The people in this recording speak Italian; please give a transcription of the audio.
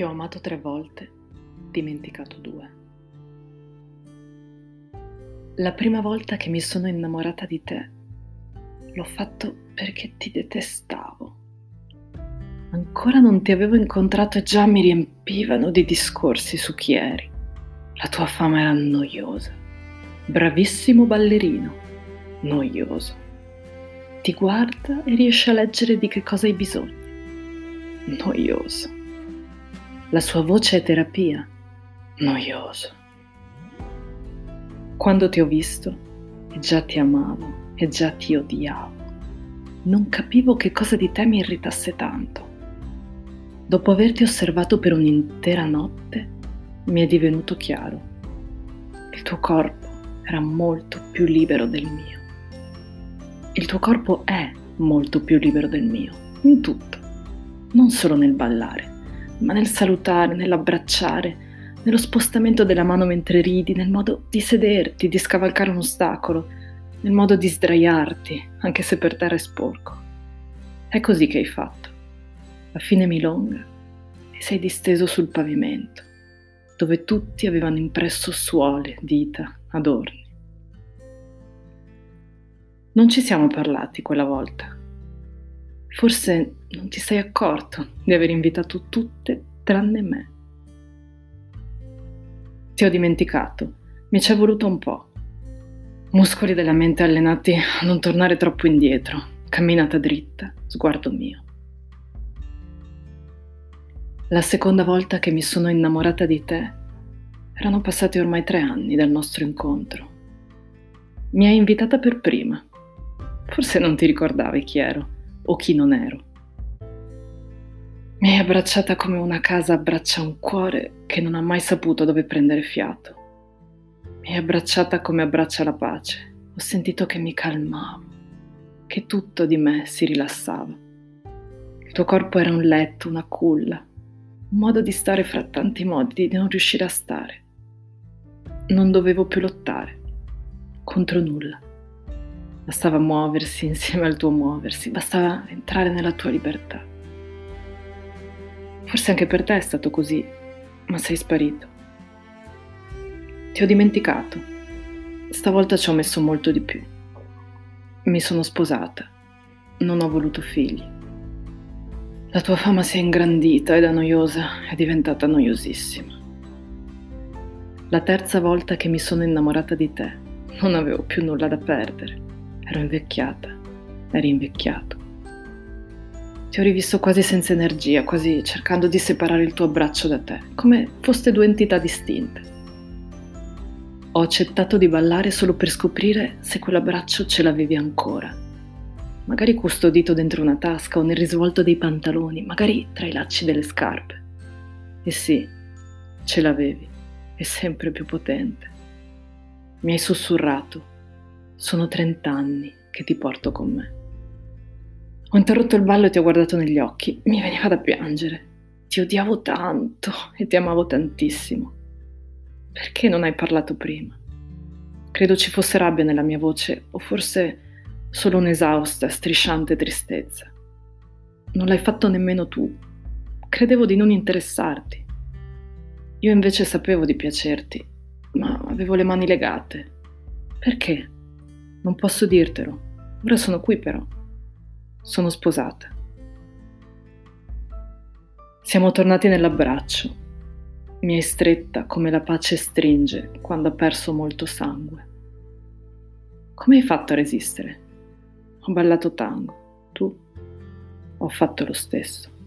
Ti ho amato tre volte, dimenticato due. La prima volta che mi sono innamorata di te, l'ho fatto perché ti detestavo. Ancora non ti avevo incontrato e già mi riempivano di discorsi su chi eri. La tua fama era noiosa. Bravissimo ballerino, noioso. Ti guarda e riesce a leggere di che cosa hai bisogno. Noioso. La sua voce è terapia. Noioso. Quando ti ho visto, già ti amavo, e già ti odiavo. Non capivo che cosa di te mi irritasse tanto. Dopo averti osservato per un'intera notte, mi è divenuto chiaro. Il tuo corpo era molto più libero del mio. Il tuo corpo è molto più libero del mio, in tutto, non solo nel ballare ma nel salutare, nell'abbracciare, nello spostamento della mano mentre ridi, nel modo di sederti, di scavalcare un ostacolo, nel modo di sdraiarti, anche se per terra è sporco. È così che hai fatto. A fine milonga ti sei disteso sul pavimento, dove tutti avevano impresso suole, dita, adorni. Non ci siamo parlati quella volta, Forse non ti sei accorto di aver invitato tutte tranne me. Ti ho dimenticato, mi ci è voluto un po'. Muscoli della mente allenati a non tornare troppo indietro, camminata dritta, sguardo mio. La seconda volta che mi sono innamorata di te, erano passati ormai tre anni dal nostro incontro. Mi hai invitata per prima. Forse non ti ricordavi chi ero o chi non ero. Mi hai abbracciata come una casa abbraccia un cuore che non ha mai saputo dove prendere fiato. Mi hai abbracciata come abbraccia la pace. Ho sentito che mi calmavo, che tutto di me si rilassava. Il tuo corpo era un letto, una culla, un modo di stare fra tanti modi di non riuscire a stare. Non dovevo più lottare contro nulla. Bastava muoversi insieme al tuo muoversi, bastava entrare nella tua libertà. Forse anche per te è stato così, ma sei sparito. Ti ho dimenticato. Stavolta ci ho messo molto di più. Mi sono sposata. Non ho voluto figli. La tua fama si è ingrandita e da noiosa è diventata noiosissima. La terza volta che mi sono innamorata di te, non avevo più nulla da perdere. Ero invecchiata, eri invecchiato. Ti ho rivisto quasi senza energia, quasi cercando di separare il tuo abbraccio da te, come foste due entità distinte. Ho accettato di ballare solo per scoprire se quell'abbraccio ce l'avevi ancora. Magari custodito dentro una tasca o nel risvolto dei pantaloni, magari tra i lacci delle scarpe. E sì, ce l'avevi, e sempre più potente. Mi hai sussurrato, sono trent'anni che ti porto con me. Ho interrotto il ballo e ti ho guardato negli occhi. Mi veniva da piangere. Ti odiavo tanto e ti amavo tantissimo. Perché non hai parlato prima? Credo ci fosse rabbia nella mia voce, o forse solo un'esausta, strisciante tristezza. Non l'hai fatto nemmeno tu. Credevo di non interessarti. Io invece sapevo di piacerti, ma avevo le mani legate. Perché? Non posso dirtelo. Ora sono qui però. Sono sposata. Siamo tornati nell'abbraccio. Mi hai stretta come la pace stringe quando ha perso molto sangue. Come hai fatto a resistere? Ho ballato tango. Tu? Ho fatto lo stesso.